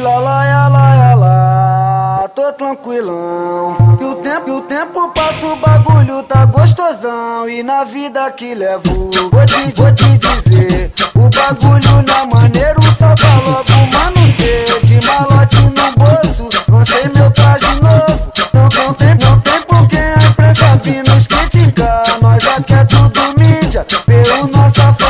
Lá, lá, lá, lá, lá, tô tranquilão. E o tempo, o tempo passa, o bagulho tá gostosão. E na vida que levo, vou te, vou te dizer: o bagulho não é maneiro, solta logo, mano, C. De malote no bolso, lancei meu traje novo. Não, não tem, não tem por que a imprensa vir nos criticar. Nós aqui é tudo mídia, pelo nossa família.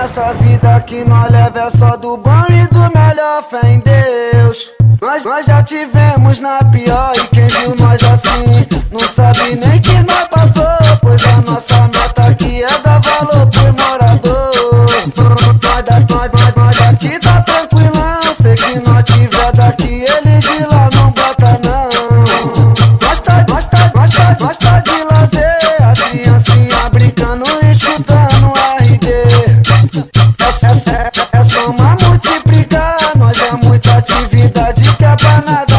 Nessa vida que nós leva é só do bom e do melhor, fé em Deus. Nós, nós já tivemos na pior e quem viu nós assim não sabe nem que nós passou. Pois a nossa meta aqui é dar valor por moral. para